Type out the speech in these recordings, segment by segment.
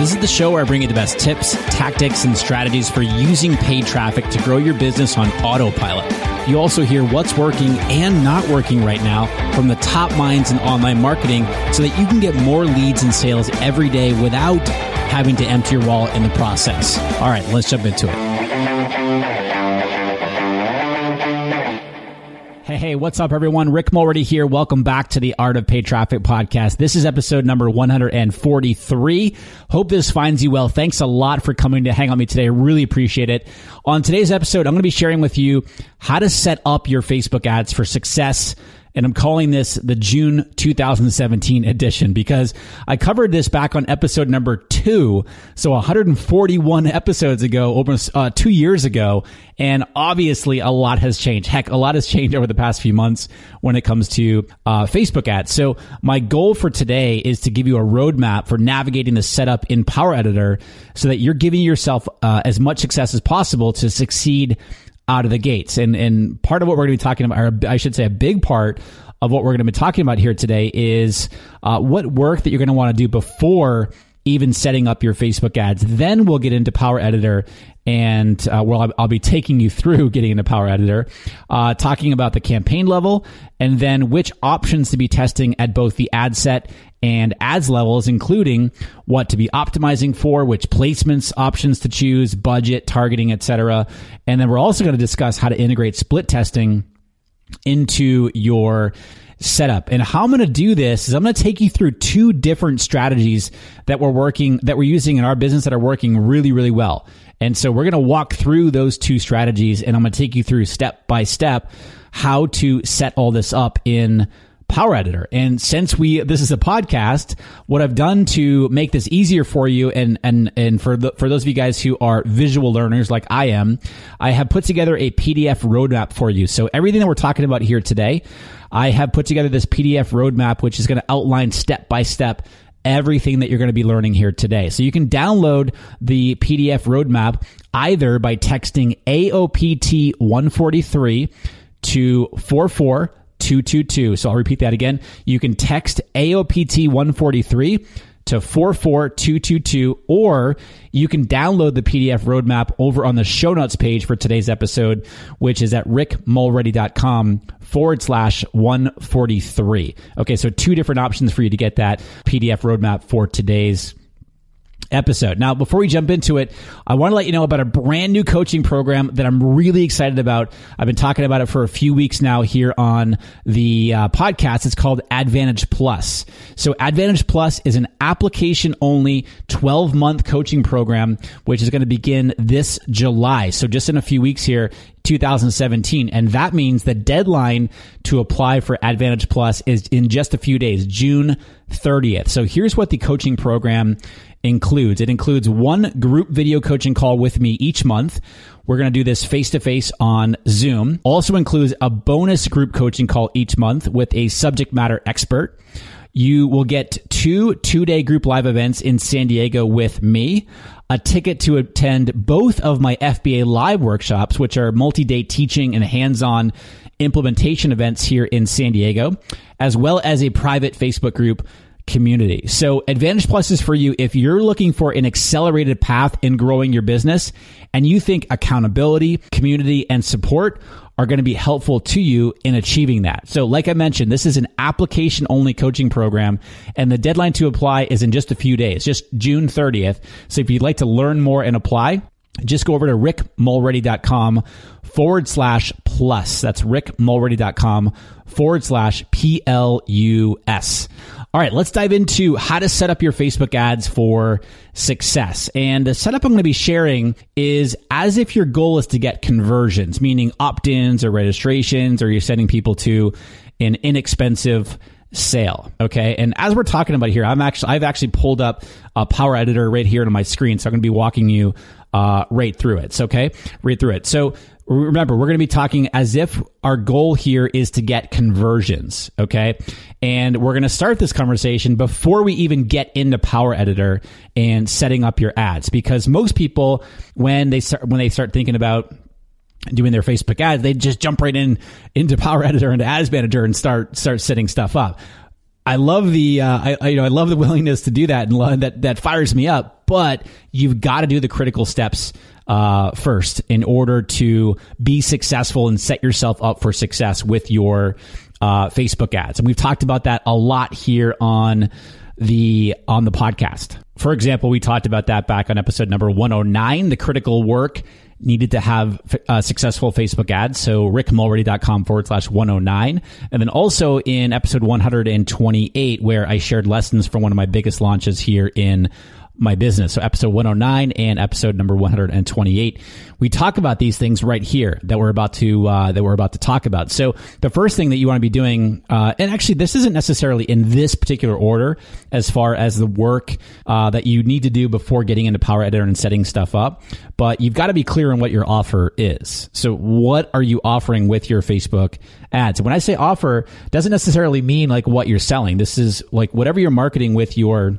This is the show where I bring you the best tips, tactics, and strategies for using paid traffic to grow your business on autopilot. You also hear what's working and not working right now from the top minds in online marketing so that you can get more leads and sales every day without having to empty your wallet in the process. All right, let's jump into it. What's up, everyone? Rick Mulready here. Welcome back to the Art of Paid Traffic podcast. This is episode number 143. Hope this finds you well. Thanks a lot for coming to hang on me today. Really appreciate it. On today's episode, I'm going to be sharing with you how to set up your Facebook ads for success and I'm calling this the June 2017 edition because I covered this back on episode number two. So 141 episodes ago, almost uh, two years ago. And obviously a lot has changed. Heck, a lot has changed over the past few months when it comes to uh, Facebook ads. So my goal for today is to give you a roadmap for navigating the setup in Power Editor so that you're giving yourself uh, as much success as possible to succeed out of the gates. And and part of what we're going to be talking about, or I should say, a big part of what we're going to be talking about here today is uh, what work that you're going to want to do before even setting up your Facebook ads. Then we'll get into Power Editor and uh, well, I'll, be taking you through getting into Power Editor, uh, talking about the campaign level, and then which options to be testing at both the ad set and ads levels, including what to be optimizing for, which placements options to choose, budget, targeting, etc. And then we're also going to discuss how to integrate split testing into your setup. And how I'm going to do this is I'm going to take you through two different strategies that we're working, that we're using in our business that are working really, really well. And so we're going to walk through those two strategies and I'm going to take you through step by step how to set all this up in Power Editor. And since we this is a podcast, what I've done to make this easier for you and and and for the, for those of you guys who are visual learners like I am, I have put together a PDF roadmap for you. So everything that we're talking about here today, I have put together this PDF roadmap which is going to outline step by step everything that you're going to be learning here today. So you can download the PDF roadmap either by texting AOPT 143 to 44 222. So I'll repeat that again. You can text AOPT 143 to 44222 or you can download the PDF roadmap over on the show notes page for today's episode, which is at rickmulready.com forward slash 143. Okay, so two different options for you to get that PDF roadmap for today's episode. Now, before we jump into it, I want to let you know about a brand new coaching program that I'm really excited about. I've been talking about it for a few weeks now here on the uh, podcast. It's called Advantage Plus. So Advantage Plus is an application only 12 month coaching program, which is going to begin this July. So just in a few weeks here, 2017. And that means the deadline to apply for Advantage Plus is in just a few days, June 30th. So here's what the coaching program includes. It includes one group video coaching call with me each month. We're going to do this face to face on Zoom. Also includes a bonus group coaching call each month with a subject matter expert. You will get two two day group live events in San Diego with me, a ticket to attend both of my FBA live workshops, which are multi day teaching and hands on implementation events here in San Diego, as well as a private Facebook group community. So Advantage Plus is for you if you're looking for an accelerated path in growing your business and you think accountability, community, and support are going to be helpful to you in achieving that. So like I mentioned, this is an application only coaching program and the deadline to apply is in just a few days, just June 30th. So if you'd like to learn more and apply, just go over to rickmulready.com forward slash plus. That's rickmulready.com forward slash P L U S. All right, let's dive into how to set up your Facebook ads for success. And the setup I'm going to be sharing is as if your goal is to get conversions, meaning opt ins or registrations, or you're sending people to an inexpensive sale. Okay. And as we're talking about here, I'm actually, I've actually pulled up a power editor right here on my screen. So I'm going to be walking you uh, right through it. So, okay. Right through it. So remember, we're going to be talking as if our goal here is to get conversions. Okay. And we're going to start this conversation before we even get into Power Editor and setting up your ads because most people, when they start, when they start thinking about doing their Facebook ads, they just jump right in into Power Editor and Ads Manager and start start setting stuff up. I love the uh, I, you know I love the willingness to do that and that that fires me up. But you've got to do the critical steps uh, first in order to be successful and set yourself up for success with your uh, Facebook ads. And we've talked about that a lot here on the on the podcast. For example, we talked about that back on episode number 109, the critical work needed to have uh, successful Facebook ads. So rickmulready.com forward slash 109. And then also in episode 128, where I shared lessons from one of my biggest launches here in my business. So episode 109 and episode number 128. We talk about these things right here that we're about to, uh, that we're about to talk about. So the first thing that you want to be doing, uh, and actually this isn't necessarily in this particular order as far as the work, uh, that you need to do before getting into Power Editor and setting stuff up, but you've got to be clear on what your offer is. So what are you offering with your Facebook ads? when I say offer, doesn't necessarily mean like what you're selling. This is like whatever you're marketing with your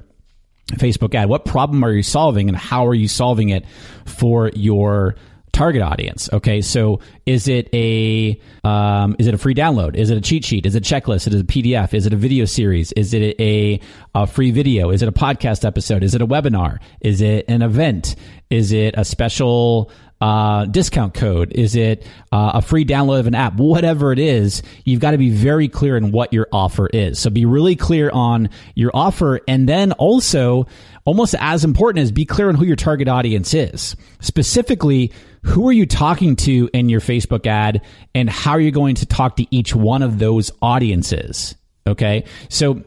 Facebook ad. What problem are you solving and how are you solving it for your target audience. Okay, so is it a um, is it a free download? Is it a cheat sheet? Is it a checklist? Is it a PDF? Is it a video series? Is it a, a free video? Is it a podcast episode? Is it a webinar? Is it an event? Is it a special uh, discount code? Is it uh, a free download of an app? Whatever it is, you've got to be very clear in what your offer is. So be really clear on your offer. And then also, almost as important is be clear on who your target audience is. Specifically, who are you talking to in your Facebook ad and how are you going to talk to each one of those audiences? Okay. So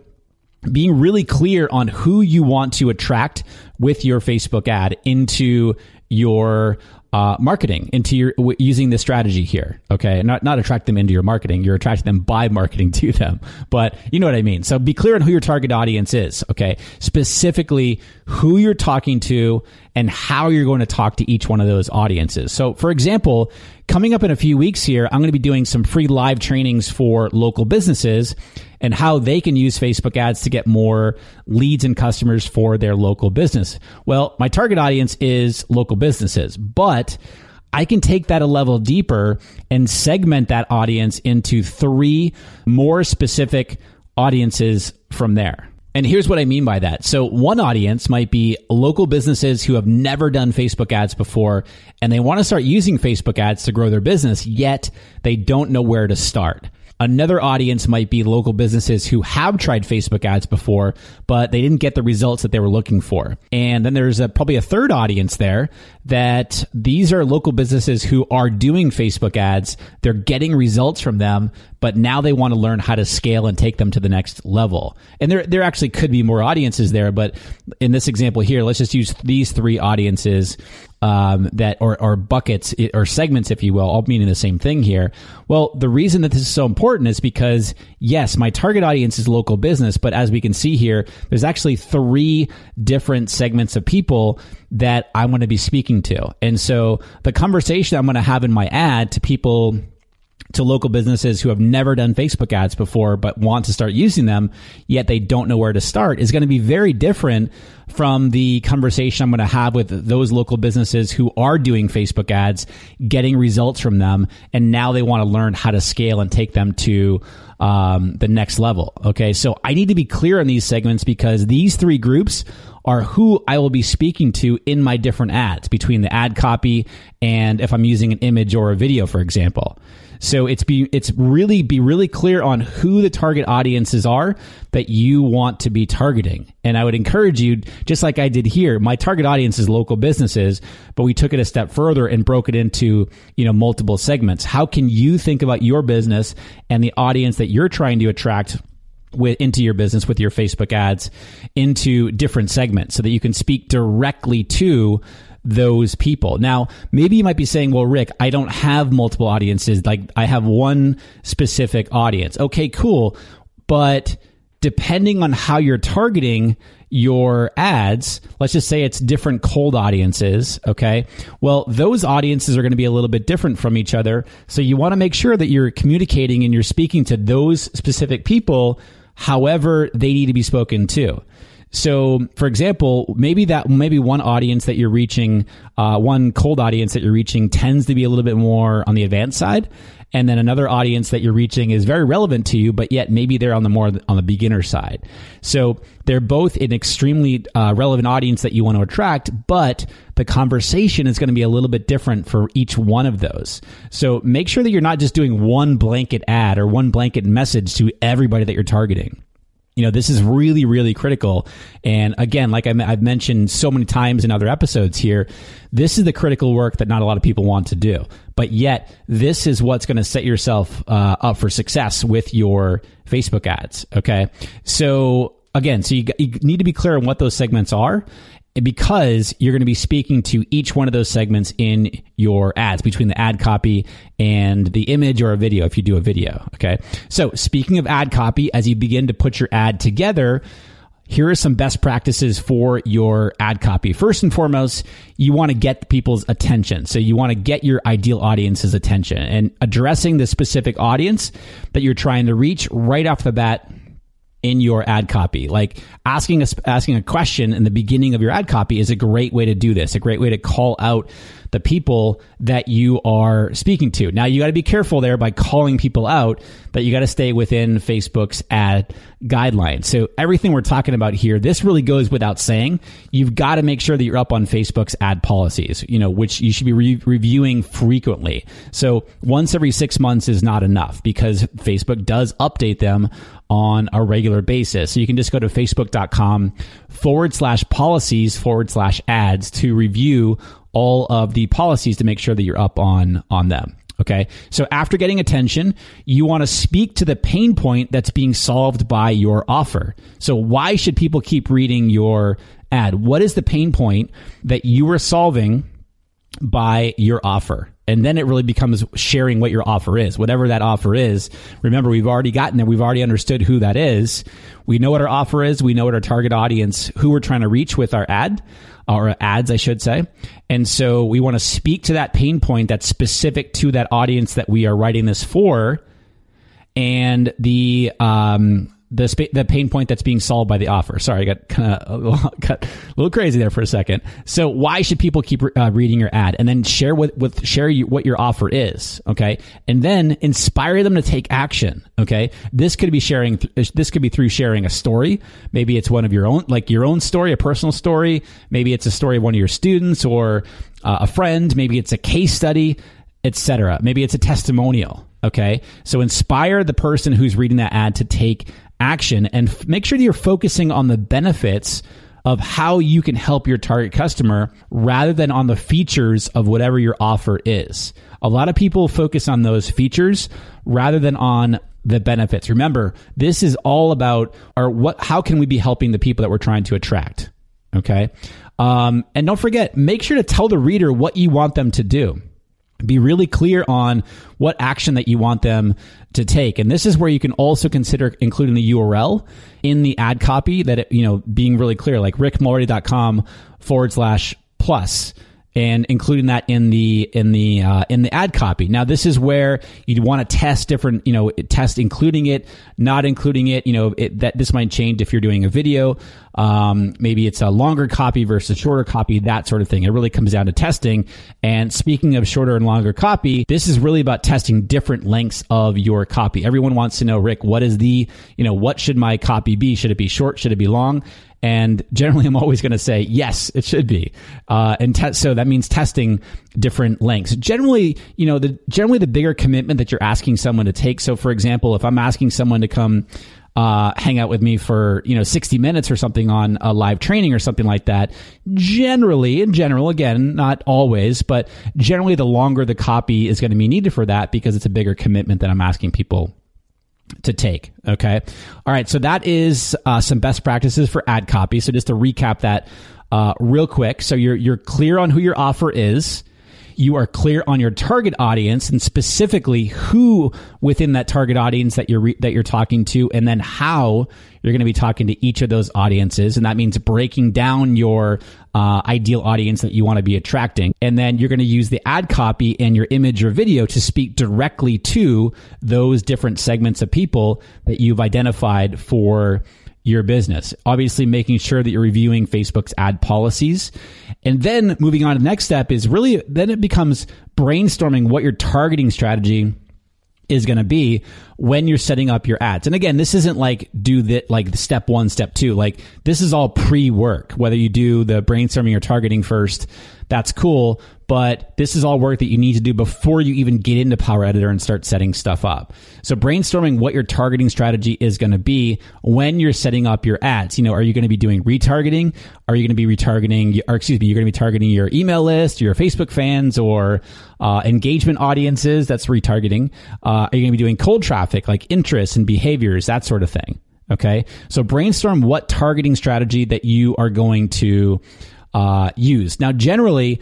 being really clear on who you want to attract with your Facebook ad into your uh, marketing into your w- using this strategy here. Okay, not not attract them into your marketing. You're attracting them by marketing to them. But you know what I mean. So be clear on who your target audience is. Okay, specifically who you're talking to and how you're going to talk to each one of those audiences. So, for example, coming up in a few weeks here, I'm going to be doing some free live trainings for local businesses and how they can use Facebook ads to get more leads and customers for their local business. Well, my target audience is local businesses, but I can take that a level deeper and segment that audience into three more specific audiences from there. And here's what I mean by that. So one audience might be local businesses who have never done Facebook ads before and they want to start using Facebook ads to grow their business, yet they don't know where to start. Another audience might be local businesses who have tried Facebook ads before, but they didn't get the results that they were looking for. And then there's a, probably a third audience there that these are local businesses who are doing Facebook ads. They're getting results from them, but now they want to learn how to scale and take them to the next level. And there, there actually could be more audiences there, but in this example here, let's just use these three audiences um, that or, or buckets or segments, if you will, all meaning the same thing here. Well, the reason that this is so important is because yes, my target audience is local business, but as we can see here, there's actually three different segments of people that I want to be speaking to, and so the conversation I'm going to have in my ad to people to local businesses who have never done Facebook ads before but want to start using them, yet they don't know where to start is going to be very different from the conversation I'm going to have with those local businesses who are doing Facebook ads, getting results from them, and now they want to learn how to scale and take them to um, the next level. Okay, so I need to be clear on these segments because these three groups are who I will be speaking to in my different ads between the ad copy and if I'm using an image or a video, for example. So it's be it's really be really clear on who the target audiences are that you want to be targeting. And I would encourage you, just like I did here, my target audience is local businesses, but we took it a step further and broke it into, you know, multiple segments. How can you think about your business and the audience that you're trying to attract with, into your business with your Facebook ads into different segments so that you can speak directly to those people. Now, maybe you might be saying, well, Rick, I don't have multiple audiences. Like I have one specific audience. Okay, cool. But depending on how you're targeting your ads, let's just say it's different cold audiences, okay? Well, those audiences are going to be a little bit different from each other. So you want to make sure that you're communicating and you're speaking to those specific people however they need to be spoken to. So, for example, maybe that maybe one audience that you're reaching, uh, one cold audience that you're reaching, tends to be a little bit more on the advanced side, and then another audience that you're reaching is very relevant to you, but yet maybe they're on the more on the beginner side. So they're both an extremely uh, relevant audience that you want to attract, but the conversation is going to be a little bit different for each one of those. So make sure that you're not just doing one blanket ad or one blanket message to everybody that you're targeting you know this is really really critical. And again like i've mentioned so many times in other episodes here this is the critical work that not a lot of people want to do. But yet this is what's going to set yourself uh, up for success with your facebook ads okay? So again so you, you need to be clear on what those segments are because you're going to be speaking to each one of those segments in your ads between the ad copy and the image or a video if you do a video. Okay. So speaking of ad copy, as you begin to put your ad together, here are some best practices for your ad copy. First and foremost, you want to get people's attention. So you want to get your ideal audience's attention and addressing the specific audience that you're trying to reach right off the bat in your ad copy. Like asking a, asking a question in the beginning of your ad copy is a great way to do this, a great way to call out the people that you are speaking to. Now you got to be careful there by calling people out that you got to stay within Facebook's ad guidelines. So everything we're talking about here, this really goes without saying. You've got to make sure that you're up on Facebook's ad policies, you know, which you should be re- reviewing frequently. So once every six months is not enough because Facebook does update them on a regular basis. So you can just go to facebook.com forward slash policies forward slash ads to review all of the policies to make sure that you're up on on them. Okay. So after getting attention, you want to speak to the pain point that's being solved by your offer. So why should people keep reading your ad? What is the pain point that you are solving by your offer? And then it really becomes sharing what your offer is, whatever that offer is. Remember, we've already gotten there. We've already understood who that is. We know what our offer is. We know what our target audience, who we're trying to reach with our ad or ads, I should say. And so we want to speak to that pain point that's specific to that audience that we are writing this for. And the um, the sp- the pain point that's being solved by the offer. Sorry, I got kind of a, a little crazy there for a second. So why should people keep uh, reading your ad and then share with, with share you, what your offer is? Okay, and then inspire them to take action. Okay, this could be sharing. This could be through sharing a story. Maybe it's one of your own, like your own story, a personal story. Maybe it's a story of one of your students or uh, a friend. Maybe it's a case study, etc. Maybe it's a testimonial. Okay. So inspire the person who's reading that ad to take action and f- make sure that you're focusing on the benefits of how you can help your target customer rather than on the features of whatever your offer is. A lot of people focus on those features rather than on the benefits. Remember, this is all about or what how can we be helping the people that we're trying to attract? Okay? Um, and don't forget, make sure to tell the reader what you want them to do be really clear on what action that you want them to take. And this is where you can also consider including the url in the ad copy that it, you know being really clear like rickmulready.com forward slash plus and including that in the in the uh, in the ad copy. Now, this is where you'd want to test different, you know, test including it, not including it. You know, it, that this might change if you're doing a video. Um, maybe it's a longer copy versus shorter copy, that sort of thing. It really comes down to testing. And speaking of shorter and longer copy, this is really about testing different lengths of your copy. Everyone wants to know, Rick, what is the, you know, what should my copy be? Should it be short? Should it be long? And generally, I'm always going to say, yes, it should be. Uh, and te- so that means testing different lengths. Generally, you know, the, generally the bigger commitment that you're asking someone to take. So for example, if I'm asking someone to come, uh, hang out with me for you know 60 minutes or something on a live training or something like that. Generally, in general, again, not always, but generally, the longer the copy is going to be needed for that because it's a bigger commitment that I'm asking people to take. Okay. All right. So that is uh, some best practices for ad copy. So just to recap that uh, real quick. So you're you're clear on who your offer is you are clear on your target audience and specifically who within that target audience that you're re- that you're talking to and then how you're going to be talking to each of those audiences. And that means breaking down your uh, ideal audience that you want to be attracting. And then you're going to use the ad copy and your image or video to speak directly to those different segments of people that you've identified for your business. Obviously, making sure that you're reviewing Facebook's ad policies. And then moving on to the next step is really, then it becomes brainstorming what your targeting strategy is going to be when you're setting up your ads. And again, this isn't like do that like step 1, step 2. Like this is all pre-work. Whether you do the brainstorming or targeting first, that's cool, but this is all work that you need to do before you even get into Power Editor and start setting stuff up. So brainstorming what your targeting strategy is going to be when you're setting up your ads. You know, are you going to be doing retargeting? Are you going to be retargeting, or excuse me, you're going to be targeting your email list, your Facebook fans, or uh, engagement audiences? That's retargeting. Uh, are you going to be doing cold traffic, like interests and behaviors, that sort of thing? Okay. So brainstorm what targeting strategy that you are going to uh, use. Now, generally,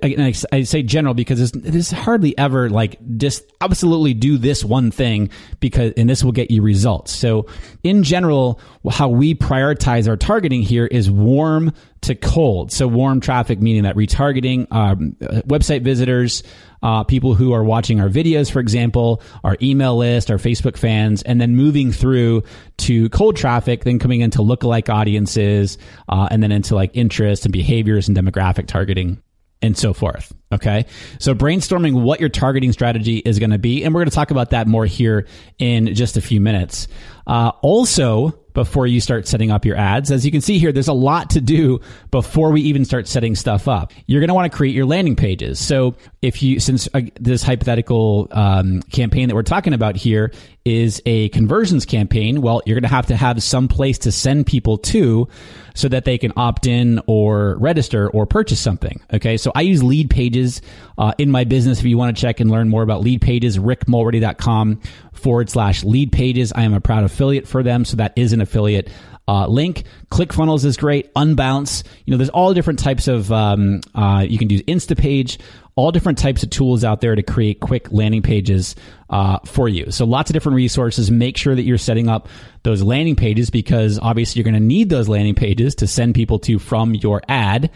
I say general because it's, hardly ever like just absolutely do this one thing because and this will get you results. So in general, how we prioritize our targeting here is warm to cold. So warm traffic meaning that retargeting um, website visitors, uh, people who are watching our videos, for example, our email list, our Facebook fans, and then moving through to cold traffic, then coming into lookalike audiences, uh, and then into like interest and behaviors and demographic targeting and so forth. Okay. So brainstorming what your targeting strategy is going to be. And we're going to talk about that more here in just a few minutes. Uh, also, before you start setting up your ads. As you can see here, there's a lot to do before we even start setting stuff up. You're going to want to create your landing pages. So if you, since uh, this hypothetical um, campaign that we're talking about here is a conversions campaign, well, you're going to have to have some place to send people to so that they can opt in or register or purchase something. Okay. So I use lead pages uh, in my business. If you want to check and learn more about lead pages, rickmulready.com forward slash lead pages. I am a proud affiliate for them. So that is an affiliate uh, link. ClickFunnels is great. Unbounce. You know, there's all different types of, um, uh, you can do Instapage, all different types of tools out there to create quick landing pages uh, for you. So lots of different resources. Make sure that you're setting up those landing pages because obviously you're going to need those landing pages to send people to from your ad.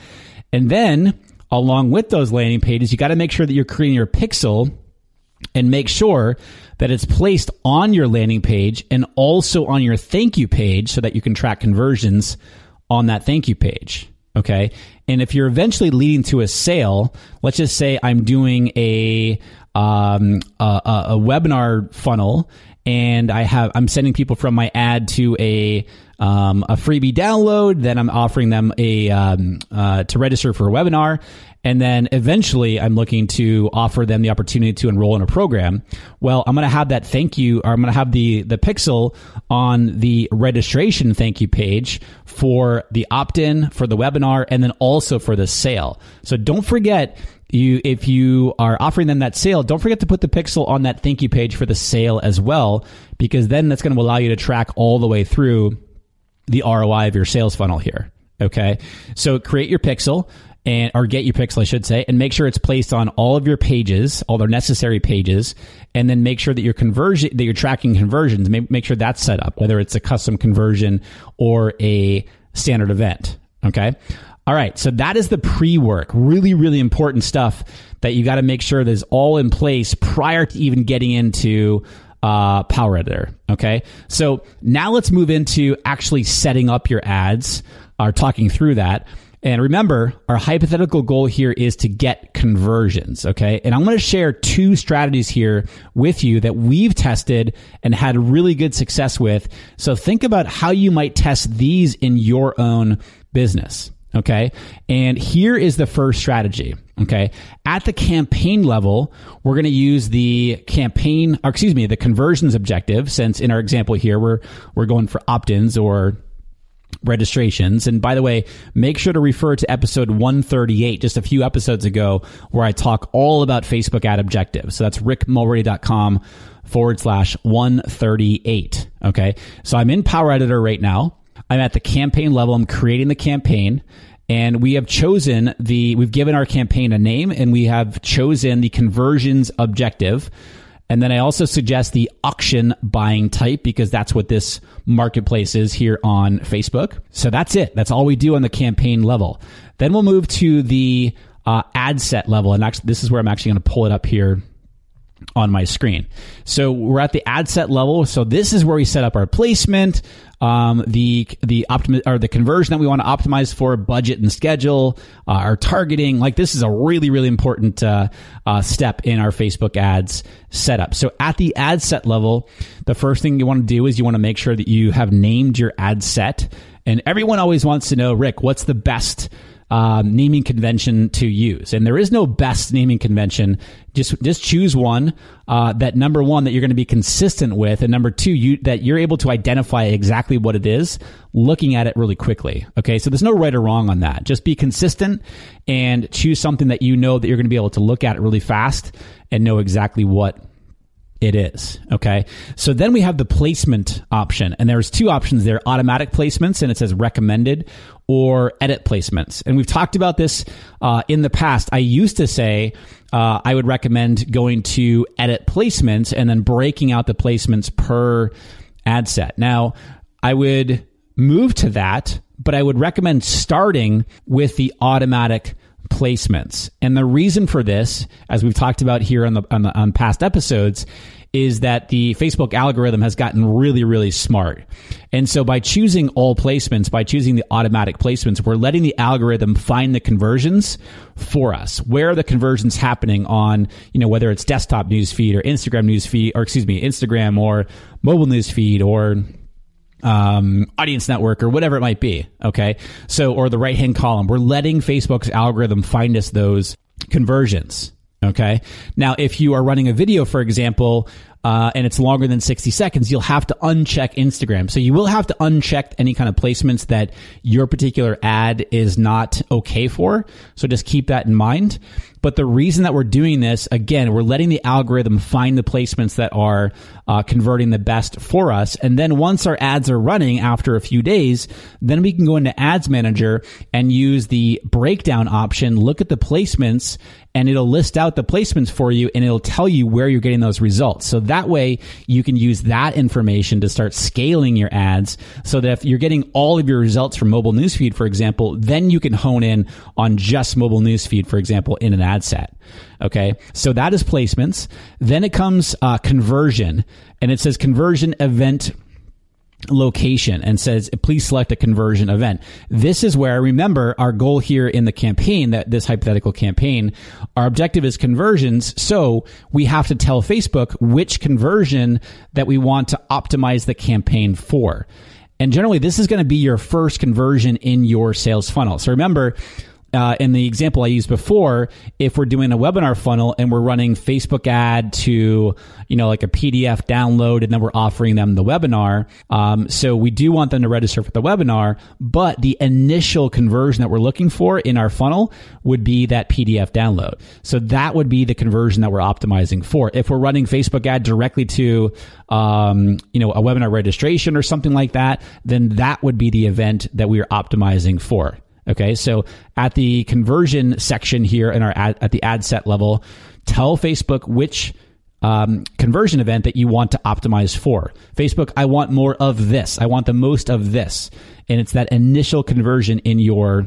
And then along with those landing pages, you got to make sure that you're creating your pixel and make sure that it's placed on your landing page and also on your thank you page so that you can track conversions on that thank you page. Okay. And if you're eventually leading to a sale, let's just say I'm doing a, um, a, a webinar funnel and I have I'm sending people from my ad to a um, a freebie download. Then I'm offering them a um, uh, to register for a webinar, and then eventually I'm looking to offer them the opportunity to enroll in a program. Well, I'm going to have that thank you, or I'm going to have the the pixel on the registration thank you page for the opt in, for the webinar, and then also for the sale. So don't forget you if you are offering them that sale don't forget to put the pixel on that thank you page for the sale as well because then that's going to allow you to track all the way through the ROI of your sales funnel here okay so create your pixel and or get your pixel, I should say, and make sure it's placed on all of your pages, all their necessary pages, and then make sure that your conversion that you're tracking conversions. Make, make sure that's set up, whether it's a custom conversion or a standard event. Okay. All right. So that is the pre work. Really, really important stuff that you got to make sure that is all in place prior to even getting into uh, Power Editor. Okay. So now let's move into actually setting up your ads or talking through that. And remember, our hypothetical goal here is to get conversions. Okay. And I'm going to share two strategies here with you that we've tested and had really good success with. So think about how you might test these in your own business. Okay. And here is the first strategy. Okay. At the campaign level, we're going to use the campaign, or excuse me, the conversions objective, since in our example here, we're, we're going for opt-ins or registrations. And by the way, make sure to refer to episode 138, just a few episodes ago, where I talk all about Facebook ad objectives. So that's rickmulready.com forward slash 138. Okay. So I'm in Power Editor right now. I'm at the campaign level. I'm creating the campaign and we have chosen the, we've given our campaign a name and we have chosen the conversions objective. And then I also suggest the auction buying type because that's what this marketplace is here on Facebook. So that's it. That's all we do on the campaign level. Then we'll move to the uh, ad set level. And actually, this is where I'm actually going to pull it up here on my screen. So we're at the ad set level. So this is where we set up our placement, um, the the optimi- or the conversion that we want to optimize for, budget and schedule, uh, our targeting. Like this is a really really important uh, uh, step in our Facebook ads setup. So at the ad set level, the first thing you want to do is you want to make sure that you have named your ad set. And everyone always wants to know, Rick, what's the best um, naming convention to use. And there is no best naming convention. Just just choose one uh, that number one that you're going to be consistent with, and number two you that you're able to identify exactly what it is, looking at it really quickly. Okay, so there's no right or wrong on that. Just be consistent and choose something that you know that you're going to be able to look at it really fast and know exactly what it is. Okay. So then we have the placement option and there's two options there, automatic placements and it says recommended or edit placements. And we've talked about this uh, in the past. I used to say uh, I would recommend going to edit placements and then breaking out the placements per ad set. Now I would move to that, but I would recommend starting with the automatic placements. And the reason for this, as we've talked about here on the on, the, on past episodes, is that the Facebook algorithm has gotten really, really smart. And so by choosing all placements, by choosing the automatic placements, we're letting the algorithm find the conversions for us. Where are the conversions happening on, you know, whether it's desktop newsfeed or Instagram newsfeed, or excuse me, Instagram or mobile newsfeed or um, audience network or whatever it might be. Okay. So, or the right hand column, we're letting Facebook's algorithm find us those conversions. Okay. Now, if you are running a video, for example, uh, and it's longer than 60 seconds, you'll have to uncheck Instagram. So you will have to uncheck any kind of placements that your particular ad is not okay for. So just keep that in mind. But the reason that we're doing this, again, we're letting the algorithm find the placements that are uh, converting the best for us. And then once our ads are running after a few days, then we can go into Ads Manager and use the breakdown option, look at the placements, and it'll list out the placements for you and it'll tell you where you're getting those results. So that way you can use that information to start scaling your ads so that if you're getting all of your results from mobile newsfeed, for example, then you can hone in on just mobile newsfeed, for example, in an ad set. Okay. So that is placements. Then it comes uh, conversion and it says conversion event location and says, please select a conversion event. This is where, I remember, our goal here in the campaign, that this hypothetical campaign, our objective is conversions. So we have to tell Facebook which conversion that we want to optimize the campaign for. And generally, this is going to be your first conversion in your sales funnel. So remember, uh, in the example I used before, if we're doing a webinar funnel and we're running Facebook ad to, you know, like a PDF download, and then we're offering them the webinar. Um, so we do want them to register for the webinar, but the initial conversion that we're looking for in our funnel would be that PDF download. So that would be the conversion that we're optimizing for. If we're running Facebook ad directly to, um, you know, a webinar registration or something like that, then that would be the event that we are optimizing for. Okay, so at the conversion section here in our ad, at the ad set level, tell Facebook which um, conversion event that you want to optimize for. Facebook, I want more of this. I want the most of this, and it's that initial conversion in your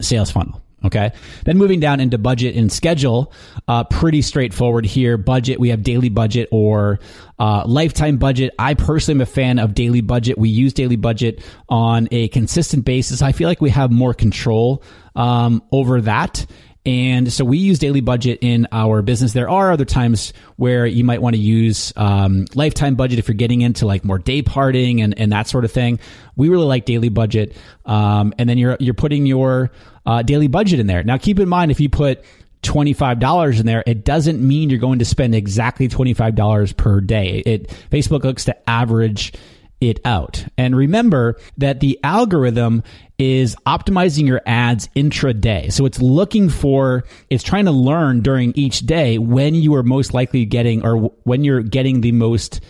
sales funnel. Okay. Then moving down into budget and schedule, uh, pretty straightforward here. Budget, we have daily budget or uh, lifetime budget. I personally am a fan of daily budget. We use daily budget on a consistent basis. I feel like we have more control um, over that. And so we use daily budget in our business. There are other times where you might want to use um, lifetime budget if you're getting into like more day parting and, and that sort of thing. We really like daily budget. Um, and then you're, you're putting your uh, daily budget in there. Now, keep in mind, if you put $25 in there, it doesn't mean you're going to spend exactly $25 per day. It, Facebook looks to average it out. And remember that the algorithm is optimizing your ads intraday. So it's looking for, it's trying to learn during each day when you are most likely getting or when you're getting the most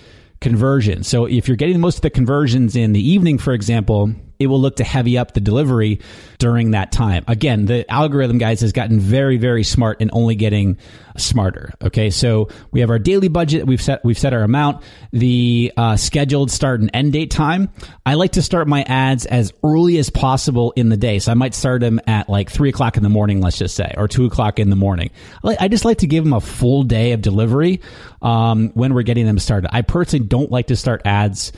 conversions. So if you're getting most of the conversions in the evening, for example, it will look to heavy up the delivery during that time. Again, the algorithm, guys, has gotten very, very smart and only getting smarter. Okay, so we have our daily budget. We've set we've set our amount. The uh, scheduled start and end date time. I like to start my ads as early as possible in the day. So I might start them at like three o'clock in the morning, let's just say, or two o'clock in the morning. I just like to give them a full day of delivery um, when we're getting them started. I personally don't like to start ads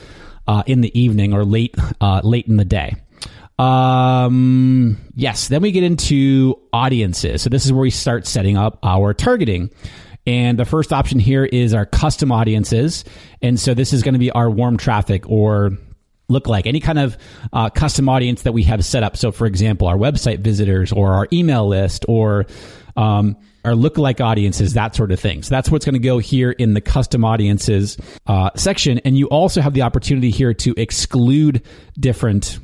uh, in the evening or late uh, late in the day. Um, yes, then we get into audiences. So this is where we start setting up our targeting. And the first option here is our custom audiences. And so this is going to be our warm traffic or look like any kind of uh, custom audience that we have set up. So, for example, our website visitors or our email list or um, our lookalike audiences, that sort of thing. So that's what's going to go here in the custom audiences uh, section. And you also have the opportunity here to exclude different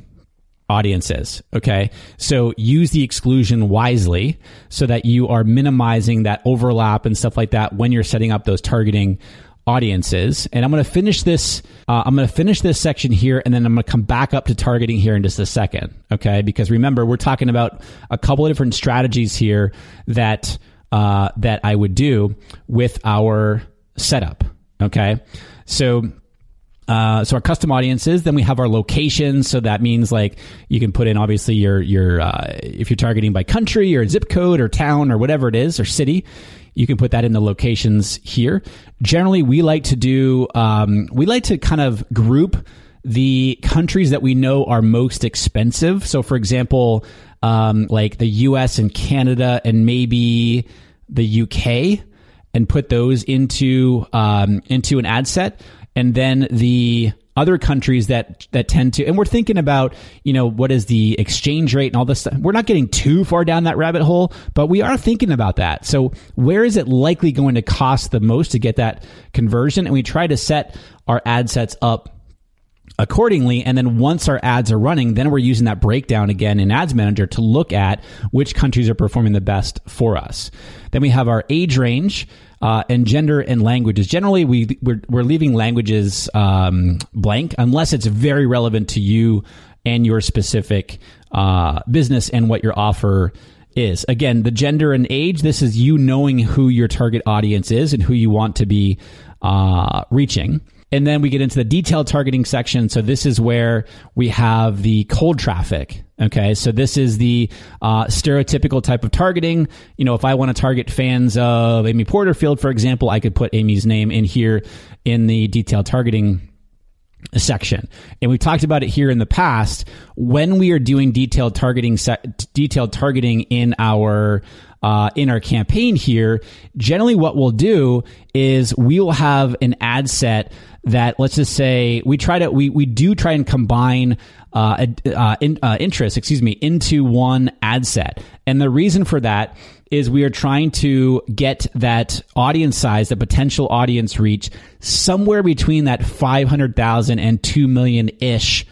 audiences. Okay. So use the exclusion wisely so that you are minimizing that overlap and stuff like that when you're setting up those targeting audiences. And I'm going to finish this. Uh, I'm going to finish this section here, and then I'm going to come back up to targeting here in just a second. Okay, because remember we're talking about a couple of different strategies here that uh, that I would do with our setup. Okay, so. Uh, so our custom audiences, then we have our locations. So that means like you can put in obviously your your uh, if you're targeting by country or zip code or town or whatever it is or city, you can put that in the locations here. Generally, we like to do um, we like to kind of group the countries that we know are most expensive. So, for example, um, like the US and Canada and maybe the UK and put those into um, into an ad set, and then the other countries that that tend to and we're thinking about you know what is the exchange rate and all this stuff. We're not getting too far down that rabbit hole but we are thinking about that. So where is it likely going to cost the most to get that conversion? And we try to set our ad sets up accordingly. And then once our ads are running, then we're using that breakdown again in Ads Manager to look at which countries are performing the best for us. Then we have our age range. Uh, and gender and languages. Generally, we we're, we're leaving languages um, blank unless it's very relevant to you and your specific uh, business and what your offer is. Again, the gender and age. This is you knowing who your target audience is and who you want to be uh, reaching. And then we get into the detailed targeting section. So this is where we have the cold traffic. Okay. So this is the uh, stereotypical type of targeting. You know, if I want to target fans of Amy Porterfield, for example, I could put Amy's name in here in the detailed targeting section. And we've talked about it here in the past when we are doing detailed targeting se- detailed targeting in our uh, in our campaign here, generally what we'll do is we will have an ad set that let's just say we try to we we do try and combine uh, uh, in, uh, interest, excuse me, into one ad set, and the reason for that is we are trying to get that audience size, the potential audience reach, somewhere between that 500,000 and 2 million ish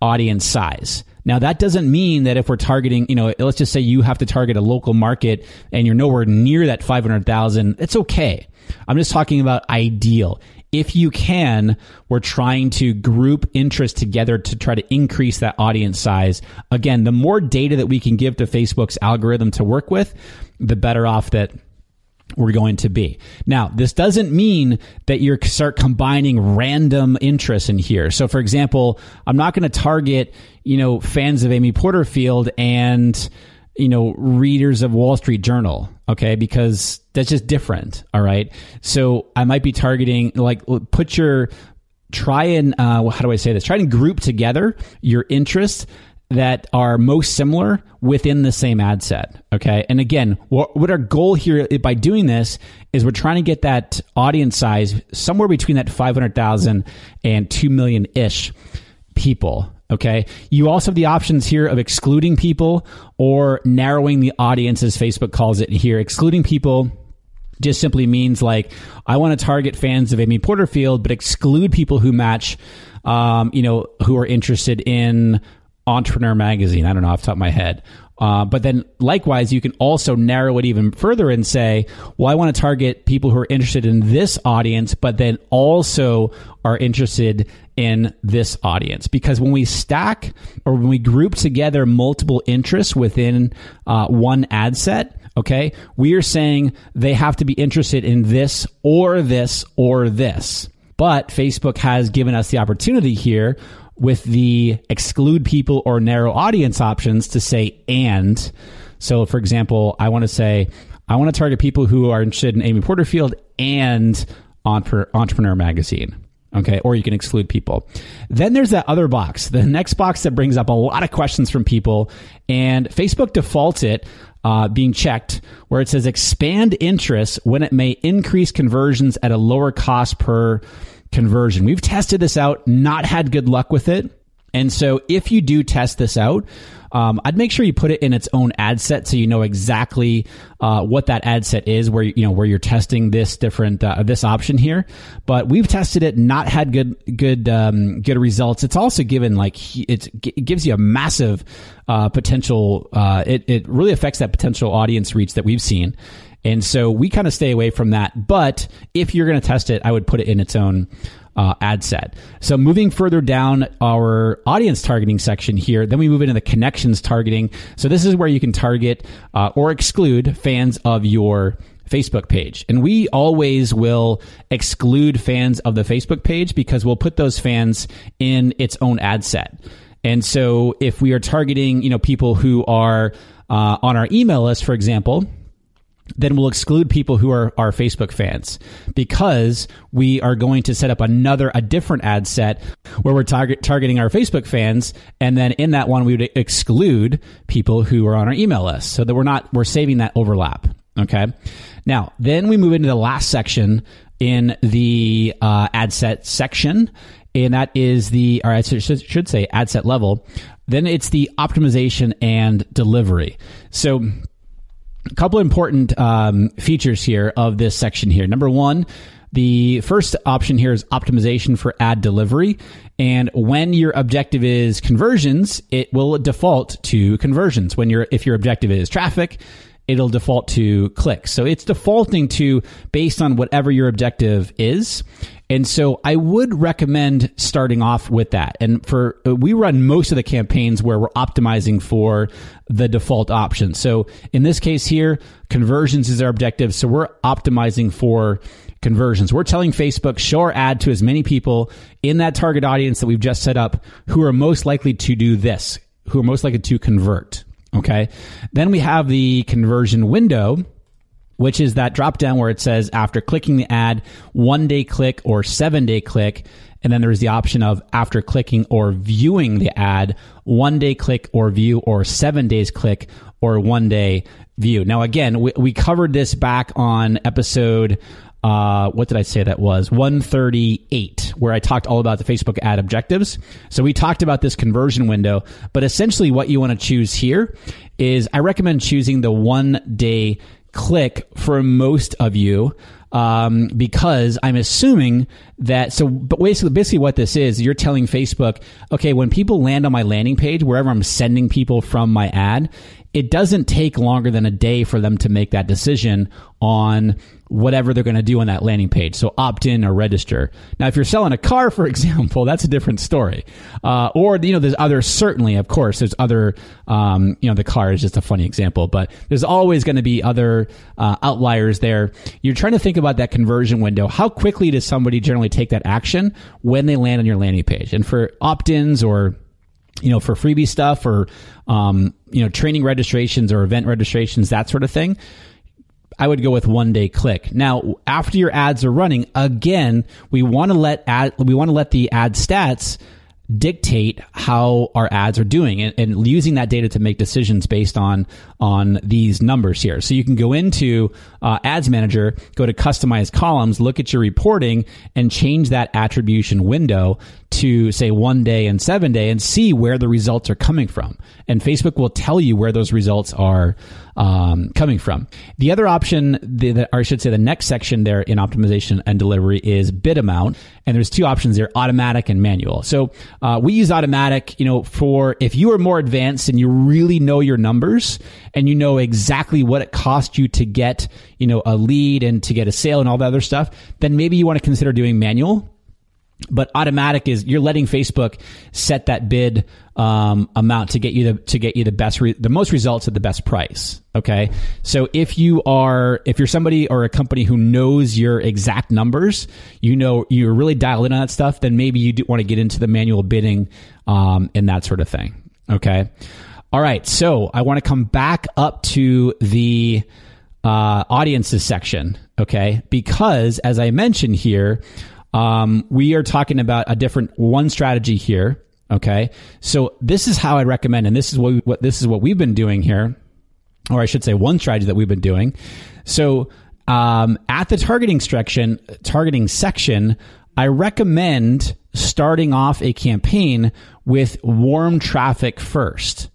audience size. Now that doesn't mean that if we're targeting, you know, let's just say you have to target a local market and you're nowhere near that 500,000, it's okay. I'm just talking about ideal. If you can, we're trying to group interest together to try to increase that audience size. Again, the more data that we can give to Facebook's algorithm to work with, the better off that we're going to be. Now, this doesn't mean that you start combining random interests in here. So, for example, I'm not going to target, you know, fans of Amy Porterfield and, you know, readers of Wall Street Journal, okay? Because that's just different, all right? So, I might be targeting, like, put your, try and, uh, how do I say this? Try and group together your interests that are most similar within the same ad set. Okay. And again, what, what our goal here by doing this is we're trying to get that audience size somewhere between that 500,000 and 2 million ish people. Okay. You also have the options here of excluding people or narrowing the audience, as Facebook calls it here. Excluding people just simply means like, I want to target fans of Amy Porterfield, but exclude people who match, um, you know, who are interested in Entrepreneur Magazine. I don't know off the top of my head. Uh, but then likewise, you can also narrow it even further and say, well, I want to target people who are interested in this audience, but then also are interested in this audience. Because when we stack or when we group together multiple interests within uh, one ad set, okay, we are saying they have to be interested in this or this or this. But Facebook has given us the opportunity here with the exclude people or narrow audience options to say and. So, for example, I want to say, I want to target people who are interested in Amy Porterfield and Entrepreneur Magazine. Okay, or you can exclude people. Then there's that other box, the next box that brings up a lot of questions from people, and Facebook defaults it uh, being checked where it says expand interest when it may increase conversions at a lower cost per conversion. We've tested this out, not had good luck with it. And so if you do test this out, um, I'd make sure you put it in its own ad set so you know exactly uh, what that ad set is, where you know where you're testing this different uh, this option here. But we've tested it, not had good good um, good results. It's also given like it gives you a massive uh, potential. Uh, it it really affects that potential audience reach that we've seen. And so we kind of stay away from that. But if you're going to test it, I would put it in its own uh, ad set. So moving further down our audience targeting section here, then we move into the connections targeting. So this is where you can target uh, or exclude fans of your Facebook page. And we always will exclude fans of the Facebook page because we'll put those fans in its own ad set. And so if we are targeting, you know, people who are uh, on our email list, for example, then we'll exclude people who are our Facebook fans because we are going to set up another, a different ad set where we're target, targeting our Facebook fans. And then in that one, we would exclude people who are on our email list so that we're not, we're saving that overlap. Okay. Now, then we move into the last section in the uh, ad set section. And that is the, or I should say ad set level. Then it's the optimization and delivery. So a couple important um, features here of this section here. Number one, the first option here is optimization for ad delivery. And when your objective is conversions, it will default to conversions. When your if your objective is traffic, it'll default to clicks. So it's defaulting to based on whatever your objective is. And so I would recommend starting off with that. And for uh, we run most of the campaigns where we're optimizing for the default option. So in this case here, conversions is our objective. So we're optimizing for conversions. We're telling Facebook, show our ad to as many people in that target audience that we've just set up who are most likely to do this, who are most likely to convert. Okay. Then we have the conversion window which is that drop down where it says after clicking the ad, one day click or seven day click. And then there's the option of after clicking or viewing the ad, one day click or view, or seven days click or one day view. Now, again, we, we covered this back on episode uh, what did I say that was? 138, where I talked all about the Facebook ad objectives. So we talked about this conversion window, but essentially what you want to choose here is I recommend choosing the one day click for most of you. Um, because I'm assuming that so but basically basically what this is you're telling Facebook okay when people land on my landing page wherever I'm sending people from my ad it doesn't take longer than a day for them to make that decision on whatever they're going to do on that landing page. So opt in or register. Now, if you're selling a car, for example, that's a different story. Uh, or, you know, there's other, certainly, of course, there's other, um, you know, the car is just a funny example, but there's always going to be other uh, outliers there. You're trying to think about that conversion window. How quickly does somebody generally take that action when they land on your landing page? And for opt ins or you know, for freebie stuff or, um, you know, training registrations or event registrations, that sort of thing, I would go with one day click. Now, after your ads are running, again, we want to let ad, we want to let the ad stats dictate how our ads are doing and, and, using that data to make decisions based on on these numbers here. So you can go into uh, ads manager go to customize columns look at your reporting and change that attribution window to say one day and seven day and see where the results are coming from. And facebook will tell you where those results are um, coming from. The other option, the, the, or I should say, the next section there in optimization and delivery is bid amount, and there's two options there: automatic and manual. So uh, we use automatic, you know, for if you are more advanced and you really know your numbers and you know exactly what it cost you to get, you know, a lead and to get a sale and all that other stuff, then maybe you want to consider doing manual but automatic is you're letting Facebook set that bid um, amount to get you the to get you the best re- the most results at the best price. Okay, so if you are if you're somebody or a company who knows your exact numbers, you know you're really dialed in on that stuff, then maybe you do want to get into the manual bidding um, and that sort of thing. Okay, all right. So I want to come back up to the uh, audiences section. Okay, because as I mentioned here um, we are talking about a different one strategy here. Okay, so this is how I recommend, and this is what, we, what this is what we've been doing here, or I should say, one strategy that we've been doing. So um, at the targeting section, targeting section, I recommend starting off a campaign with warm traffic first.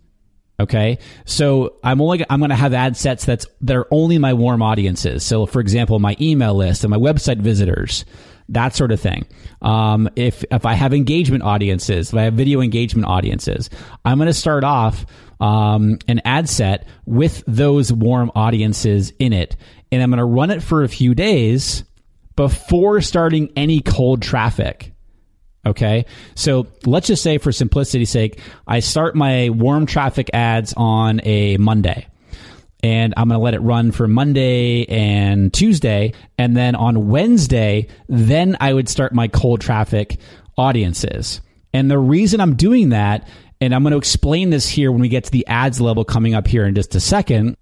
Okay. So I'm only, I'm going to have ad sets that's, that are only my warm audiences. So for example, my email list and my website visitors that sort of thing. Um, if if I have engagement audiences, if I have video engagement audiences, I'm going to start off um, an ad set with those warm audiences in it, and I'm going to run it for a few days before starting any cold traffic. Okay. So let's just say for simplicity's sake, I start my warm traffic ads on a Monday and I'm going to let it run for Monday and Tuesday. And then on Wednesday, then I would start my cold traffic audiences. And the reason I'm doing that, and I'm going to explain this here when we get to the ads level coming up here in just a second.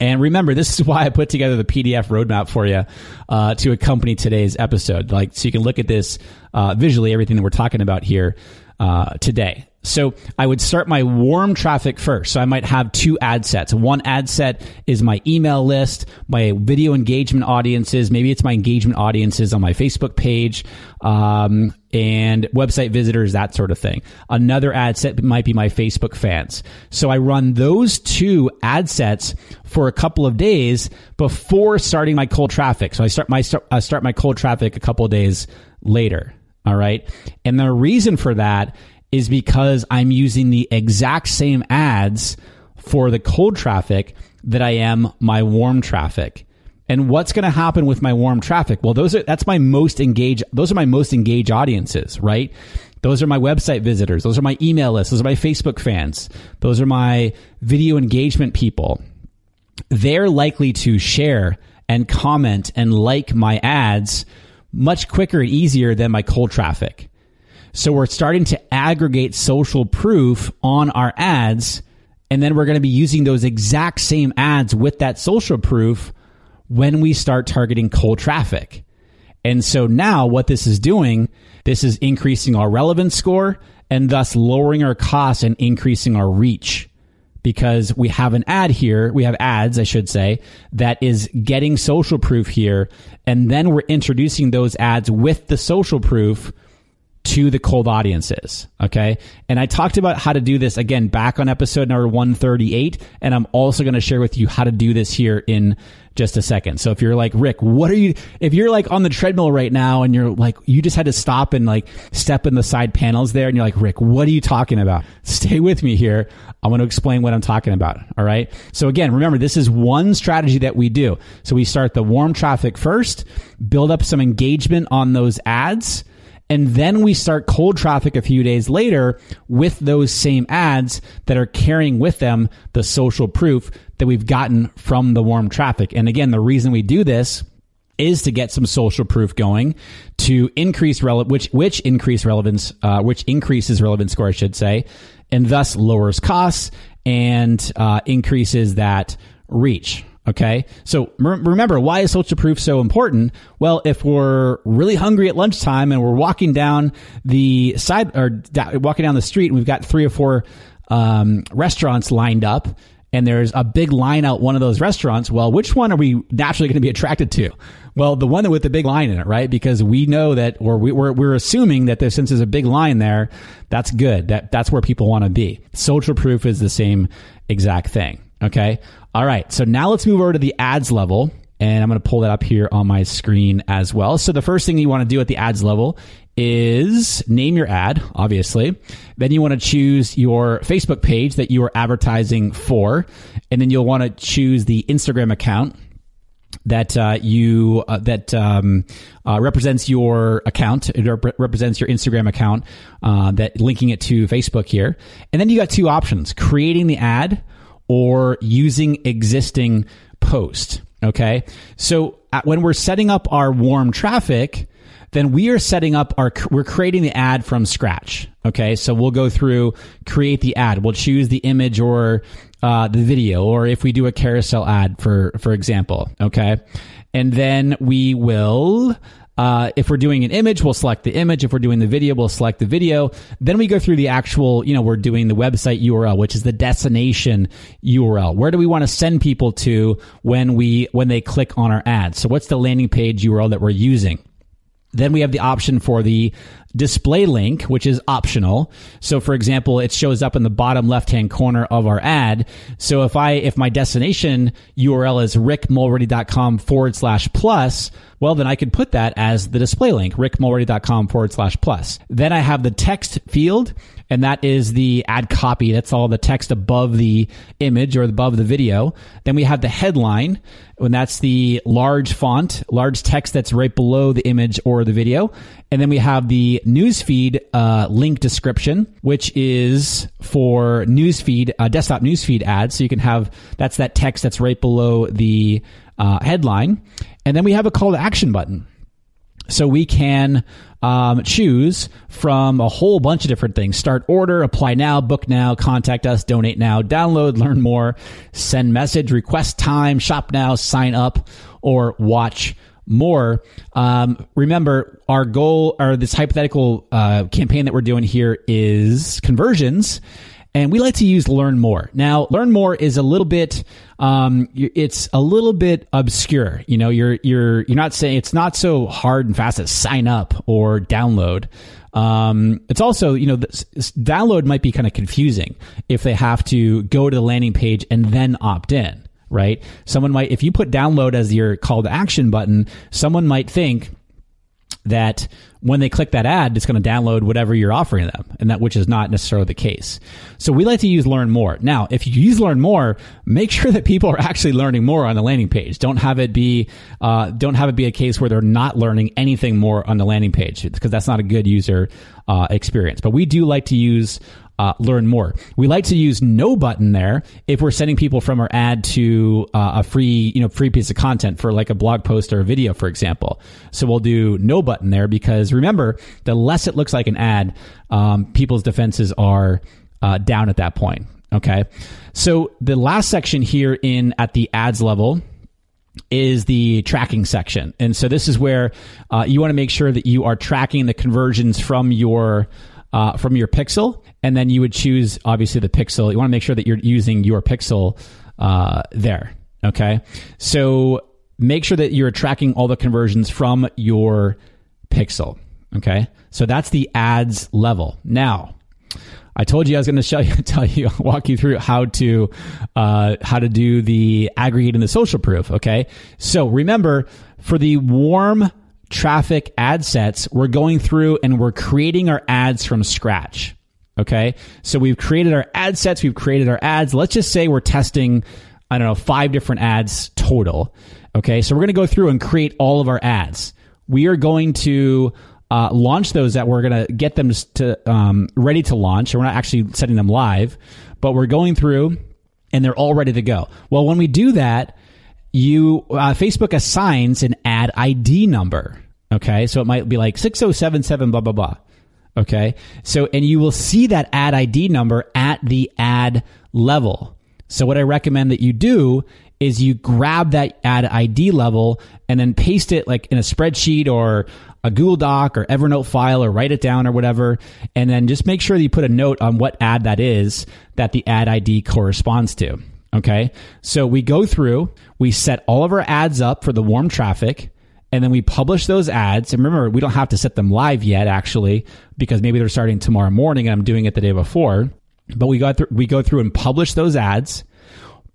And remember, this is why I put together the PDF roadmap for you uh, to accompany today's episode. Like, so you can look at this uh, visually, everything that we're talking about here uh, today. So I would start my warm traffic first. So I might have two ad sets. One ad set is my email list, my video engagement audiences. Maybe it's my engagement audiences on my Facebook page, um, and website visitors, that sort of thing. Another ad set might be my Facebook fans. So I run those two ad sets for a couple of days before starting my cold traffic. So I start my uh, start my cold traffic a couple of days later. All right. And the reason for that is because I'm using the exact same ads for the cold traffic that I am my warm traffic. And what's going to happen with my warm traffic? Well, those are that's my most engaged those are my most engaged audiences, right? Those are my website visitors, those are my email lists, those are my Facebook fans, those are my video engagement people. They're likely to share and comment and like my ads much quicker and easier than my cold traffic. So we're starting to aggregate social proof on our ads. And then we're going to be using those exact same ads with that social proof when we start targeting cold traffic. And so now what this is doing, this is increasing our relevance score and thus lowering our costs and increasing our reach because we have an ad here. We have ads, I should say, that is getting social proof here. And then we're introducing those ads with the social proof to the cold audiences. Okay. And I talked about how to do this again back on episode number 138. And I'm also going to share with you how to do this here in just a second. So if you're like, Rick, what are you, if you're like on the treadmill right now and you're like, you just had to stop and like step in the side panels there and you're like, Rick, what are you talking about? Stay with me here. I want to explain what I'm talking about. All right. So again, remember, this is one strategy that we do. So we start the warm traffic first, build up some engagement on those ads and then we start cold traffic a few days later with those same ads that are carrying with them the social proof that we've gotten from the warm traffic. And again, the reason we do this is to get some social proof going to increase rele- which which increase relevance uh, which increases relevance score I should say and thus lowers costs and uh, increases that reach Okay. So remember, why is social proof so important? Well, if we're really hungry at lunchtime and we're walking down the side or walking down the street and we've got three or four um, restaurants lined up and there's a big line out one of those restaurants, well, which one are we naturally going to be attracted to? Well, the one with the big line in it, right? Because we know that, or we, are we're assuming that there, since there's a big line there, that's good. That that's where people want to be. Social proof is the same exact thing. Okay. All right. So now let's move over to the ads level. And I'm going to pull that up here on my screen as well. So the first thing you want to do at the ads level is name your ad, obviously. Then you want to choose your Facebook page that you are advertising for. And then you'll want to choose the Instagram account that uh, you uh, that um, uh, represents your account. It rep- represents your Instagram account. Uh, that linking it to Facebook here, and then you got two options: creating the ad or using existing post. Okay. So when we're setting up our warm traffic, then we are setting up our, we're creating the ad from scratch. Okay. So we'll go through, create the ad. We'll choose the image or uh, the video, or if we do a carousel ad, for, for example. Okay. And then we will, uh, if we're doing an image, we'll select the image. If we're doing the video, we'll select the video. Then we go through the actual, you know, we're doing the website URL, which is the destination URL. Where do we want to send people to when we, when they click on our ad? So what's the landing page URL that we're using? Then we have the option for the display link, which is optional. So for example, it shows up in the bottom left hand corner of our ad. So if I, if my destination URL is rickmulready.com forward slash plus, well, then I could put that as the display link, rickmulready.com forward slash plus. Then I have the text field, and that is the ad copy. That's all the text above the image or above the video. Then we have the headline, and that's the large font, large text that's right below the image or the video. And then we have the newsfeed uh, link description, which is for newsfeed, uh, desktop newsfeed ads. So you can have that's that text that's right below the uh, headline. And then we have a call to action button. So we can um, choose from a whole bunch of different things start order, apply now, book now, contact us, donate now, download, learn more, send message, request time, shop now, sign up, or watch more. Um, remember, our goal or this hypothetical uh, campaign that we're doing here is conversions and we like to use learn more. Now learn more is a little bit um, it's a little bit obscure. You know you're you're you're not saying it's not so hard and fast to sign up or download. Um, it's also you know download might be kind of confusing if they have to go to the landing page and then opt in right someone might if you put download as your call to action button someone might think that when they click that ad, it's going to download whatever you're offering them, and that which is not necessarily the case. So we like to use Learn More. Now, if you use Learn More, make sure that people are actually learning more on the landing page. Don't have it be uh, don't have it be a case where they're not learning anything more on the landing page because that's not a good user uh, experience. But we do like to use uh, learn more. We like to use no button there if we're sending people from our ad to uh, a free, you know, free piece of content for like a blog post or a video, for example. So we'll do no button there because remember, the less it looks like an ad, um, people's defenses are uh, down at that point. Okay. So the last section here in at the ads level is the tracking section. And so this is where uh, you want to make sure that you are tracking the conversions from your uh, from your pixel, and then you would choose obviously the pixel. You want to make sure that you're using your pixel uh, there. Okay, so make sure that you're tracking all the conversions from your pixel. Okay, so that's the ads level. Now, I told you I was going to show you, tell you, walk you through how to, uh, how to do the aggregate and the social proof. Okay. So remember for the warm traffic ad sets, we're going through and we're creating our ads from scratch. Okay. So we've created our ad sets. We've created our ads. Let's just say we're testing, I don't know, five different ads total. Okay. So we're going to go through and create all of our ads. We are going to uh, launch those that we're going to get them to um, ready to launch. We're not actually setting them live, but we're going through and they're all ready to go. Well, when we do that, you uh, Facebook assigns an ad ID number. Okay, so it might be like six zero seven seven blah blah blah. Okay, so and you will see that ad ID number at the ad level. So what I recommend that you do is you grab that ad ID level and then paste it like in a spreadsheet or a Google Doc or Evernote file or write it down or whatever. And then just make sure that you put a note on what ad that is that the ad ID corresponds to. Okay. So we go through, we set all of our ads up for the warm traffic and then we publish those ads. And remember, we don't have to set them live yet, actually, because maybe they're starting tomorrow morning and I'm doing it the day before. But we go through, we go through and publish those ads.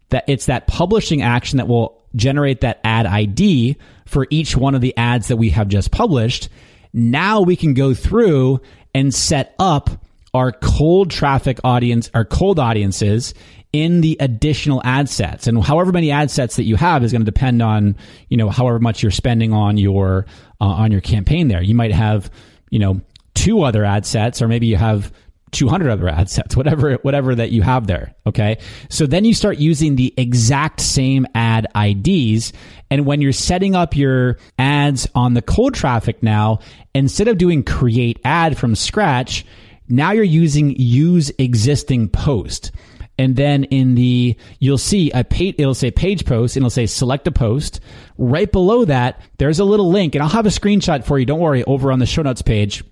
That it's that publishing action that will generate that ad ID for each one of the ads that we have just published. Now we can go through and set up our cold traffic audience, our cold audiences in the additional ad sets. And however many ad sets that you have is going to depend on, you know, however much you're spending on your, uh, on your campaign there. You might have, you know, two other ad sets, or maybe you have 200 other ad sets, whatever, whatever that you have there. Okay. So then you start using the exact same ad IDs. And when you're setting up your ads on the cold traffic now, instead of doing create ad from scratch, now you're using use existing post. And then in the, you'll see a page, it'll say page post and it'll say select a post. Right below that, there's a little link and I'll have a screenshot for you. Don't worry over on the show notes page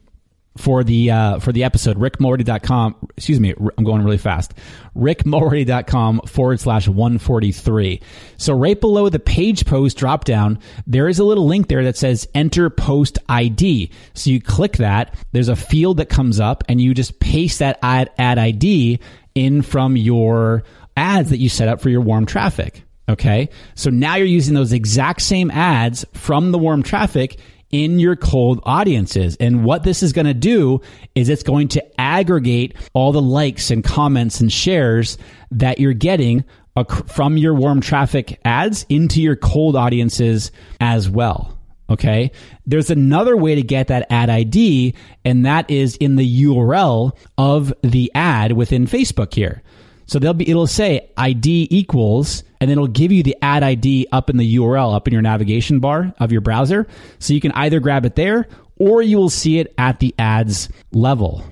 for the uh, for the episode rickmulready.com excuse me i'm going really fast. rickmulready.com forward slash 143 so right below the page post drop down there is a little link there that says enter post id so you click that there's a field that comes up and you just paste that ad, ad id in from your ads that you set up for your warm traffic okay? So now you're using those exact same ads from the warm traffic in your cold audiences. And what this is going to do is it's going to aggregate all the likes and comments and shares that you're getting from your warm traffic ads into your cold audiences as well. Okay. There's another way to get that ad ID, and that is in the URL of the ad within Facebook here. So they'll be, it'll say ID equals, and it'll give you the ad ID up in the URL, up in your navigation bar of your browser. So you can either grab it there or you will see it at the ads level.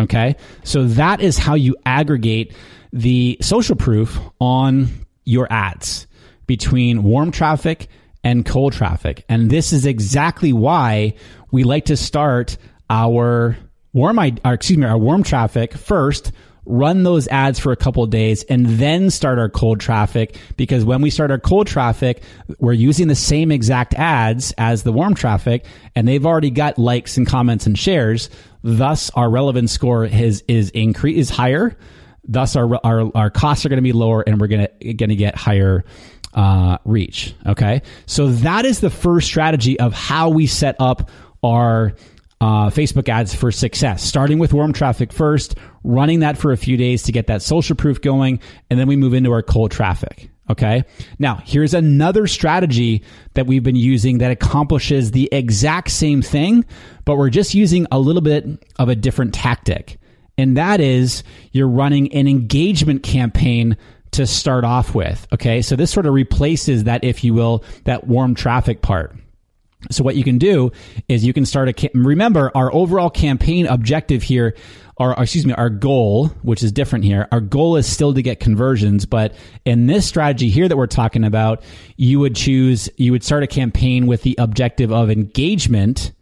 Okay. So that is how you aggregate the social proof on your ads between warm traffic and cold traffic. And this is exactly why we like to start our warm, excuse me, our warm traffic first run those ads for a couple days and then start our cold traffic. Because when we start our cold traffic we're using the same exact ads as the warm traffic and they've already got likes and comments and shares. Thus our relevance score is is increase is higher. Thus our our, our costs are going to be lower and we're going to going to get higher uh, reach okay? So that is the first strategy of how we set up our uh, Facebook ads for success, starting with warm traffic first, running that for a few days to get that social proof going, and then we move into our cold traffic. Okay. Now, here's another strategy that we've been using that accomplishes the exact same thing, but we're just using a little bit of a different tactic. And that is you're running an engagement campaign to start off with. Okay. So this sort of replaces that, if you will, that warm traffic part. So what you can do is you can start a remember our overall campaign objective here or excuse me our goal which is different here our goal is still to get conversions but in this strategy here that we're talking about you would choose you would start a campaign with the objective of engagement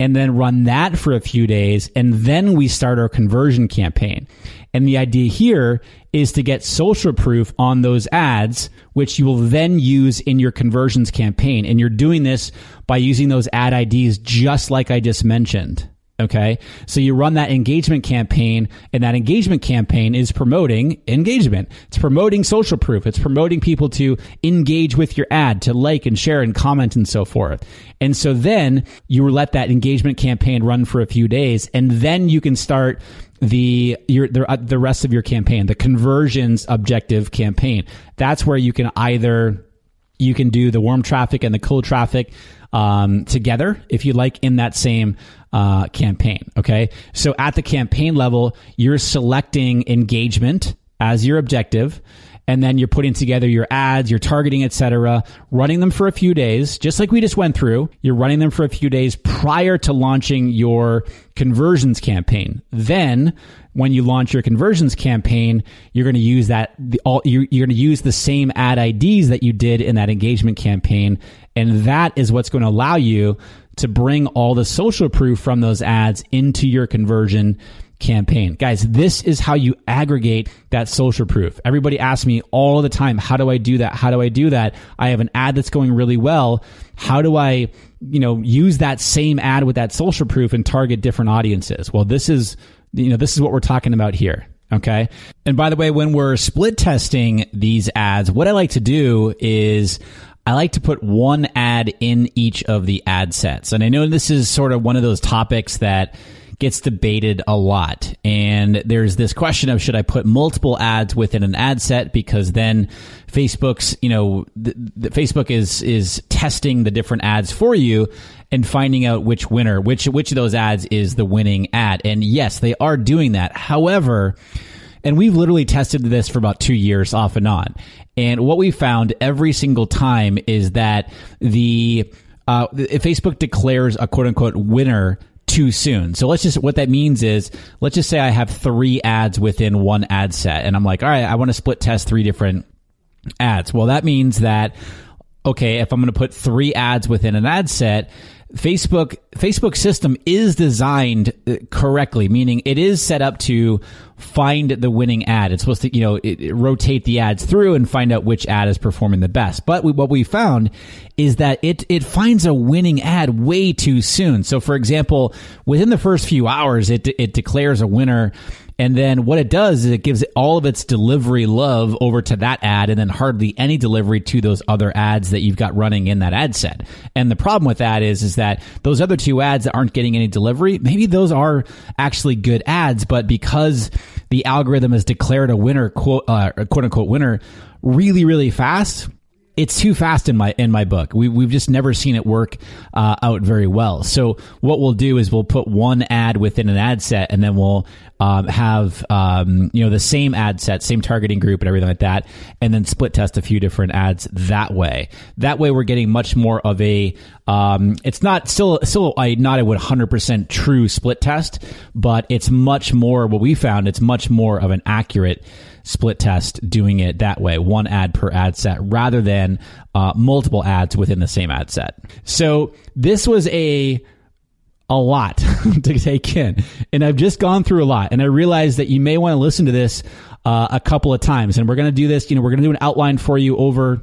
and then run that for a few days and then we start our conversion campaign and the idea here is to get social proof on those ads, which you will then use in your conversions campaign. And you're doing this by using those ad IDs just like I just mentioned. Okay. So you run that engagement campaign and that engagement campaign is promoting engagement. It's promoting social proof. It's promoting people to engage with your ad, to like and share and comment and so forth. And so then you let that engagement campaign run for a few days and then you can start the your the, uh, the rest of your campaign, the conversions objective campaign. That's where you can either you can do the warm traffic and the cold traffic um, together if you like in that same uh, campaign. Okay, so at the campaign level, you're selecting engagement as your objective and then you're putting together your ads, your targeting, etc., running them for a few days, just like we just went through. You're running them for a few days prior to launching your conversions campaign. Then, when you launch your conversions campaign, you're going to use that the, all you're, you're going to use the same ad IDs that you did in that engagement campaign, and that is what's going to allow you to bring all the social proof from those ads into your conversion campaign. Guys, this is how you aggregate that social proof. Everybody asks me all the time, how do I do that? How do I do that? I have an ad that's going really well. How do I, you know, use that same ad with that social proof and target different audiences? Well, this is, you know, this is what we're talking about here. Okay. And by the way, when we're split testing these ads, what I like to do is I like to put one ad in each of the ad sets. And I know this is sort of one of those topics that gets debated a lot. And there's this question of should I put multiple ads within an ad set because then Facebook's, you know, the, the Facebook is is testing the different ads for you and finding out which winner, which which of those ads is the winning ad. And yes, they are doing that. However, and we've literally tested this for about two years off and on. And what we found every single time is that the uh, if Facebook declares a quote unquote winner too soon. So let's just, what that means is, let's just say I have three ads within one ad set and I'm like, all right, I want to split test three different ads. Well, that means that, okay, if I'm going to put three ads within an ad set, Facebook Facebook system is designed uh, correctly, meaning it is set up to find the winning ad. It's supposed to, you know, it, it rotate the ads through and find out which ad is performing the best. But we, what we found is that it it finds a winning ad way too soon. So, for example, within the first few hours, it it declares a winner and then what it does is it gives all of its delivery love over to that ad and then hardly any delivery to those other ads that you've got running in that ad set. And the problem with that is, is that those other two ads that aren't getting any delivery, maybe those are actually good ads, but because the algorithm has declared a winner, quote, uh, quote unquote winner really, really fast, it's too fast in my in my book. We we've just never seen it work uh, out very well. So what we'll do is we'll put one ad within an ad set, and then we'll um, have um, you know the same ad set, same targeting group, and everything like that, and then split test a few different ads that way. That way, we're getting much more of a. Um, it's not still still I not a 100 percent true split test, but it's much more. What we found, it's much more of an accurate split test doing it that way, one ad per ad set rather than uh, multiple ads within the same ad set. So this was a a lot to take in, and I've just gone through a lot, and I realized that you may want to listen to this uh, a couple of times, and we're going to do this. You know, we're going to do an outline for you over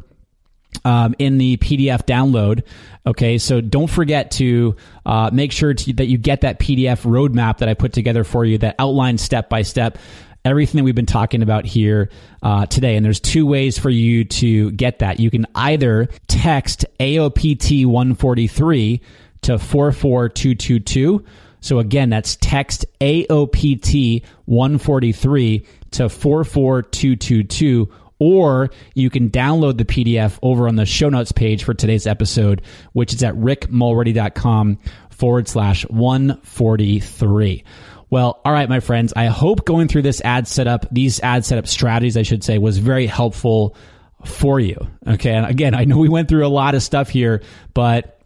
um, in the PDF download. Okay, so don't forget to uh, make sure to, that you get that PDF roadmap that I put together for you that outlines step by step everything that we've been talking about here uh, today. And there's two ways for you to get that. You can either text AOPT 143 to 44222. So again, that's text AOPT 143 to 44222 or you can download the PDF over on the show notes page for today's episode, which is at rickmulready.com forward slash 143. Well, all right, my friends. I hope going through this ad setup, these ad setup strategies, I should say, was very helpful for you. Okay. And again, I know we went through a lot of stuff here, but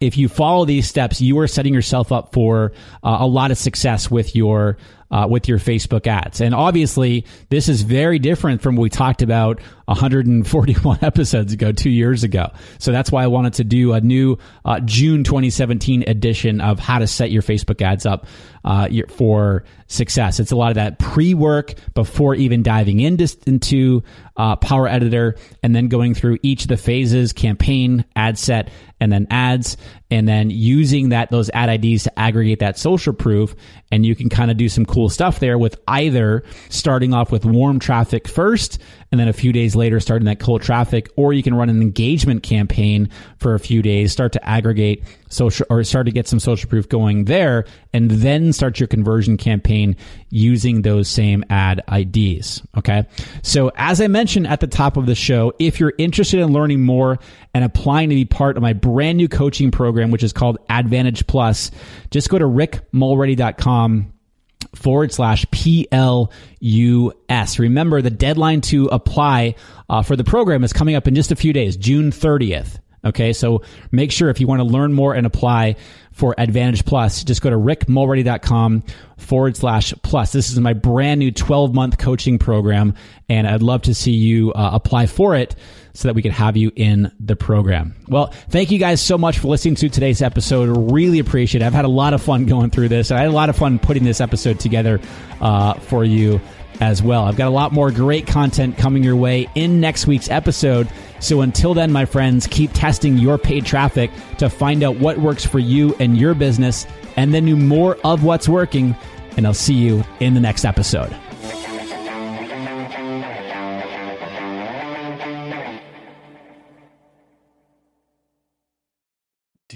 if you follow these steps, you are setting yourself up for uh, a lot of success with your uh, with your Facebook ads. And obviously, this is very different from what we talked about 141 episodes ago, two years ago. So that's why I wanted to do a new uh, June 2017 edition of how to set your Facebook ads up uh, for success. It's a lot of that pre work before even diving into, into uh, Power Editor and then going through each of the phases campaign, ad set, and then ads, and then using that those ad IDs to aggregate that social proof. And you can kind of do some cool stuff there with either starting off with warm traffic first and then a few days later starting that cold traffic, or you can run an engagement campaign for a few days, start to aggregate social or start to get some social proof going there, and then start your conversion campaign using those same ad IDs. Okay. So as I mentioned at the top of the show, if you're interested in learning more and applying to be part of my brand new coaching program, which is called Advantage Plus, just go to rickmulready.com forward slash PLUS. Remember, the deadline to apply uh, for the program is coming up in just a few days, June 30th. Okay, so make sure if you want to learn more and apply for Advantage Plus, just go to rickmulready.com forward slash plus. This is my brand new 12 month coaching program, and I'd love to see you uh, apply for it so that we can have you in the program. Well, thank you guys so much for listening to today's episode. Really appreciate it. I've had a lot of fun going through this. I had a lot of fun putting this episode together uh, for you as well. I've got a lot more great content coming your way in next week's episode. So until then, my friends, keep testing your paid traffic to find out what works for you and your business, and then do more of what's working. And I'll see you in the next episode.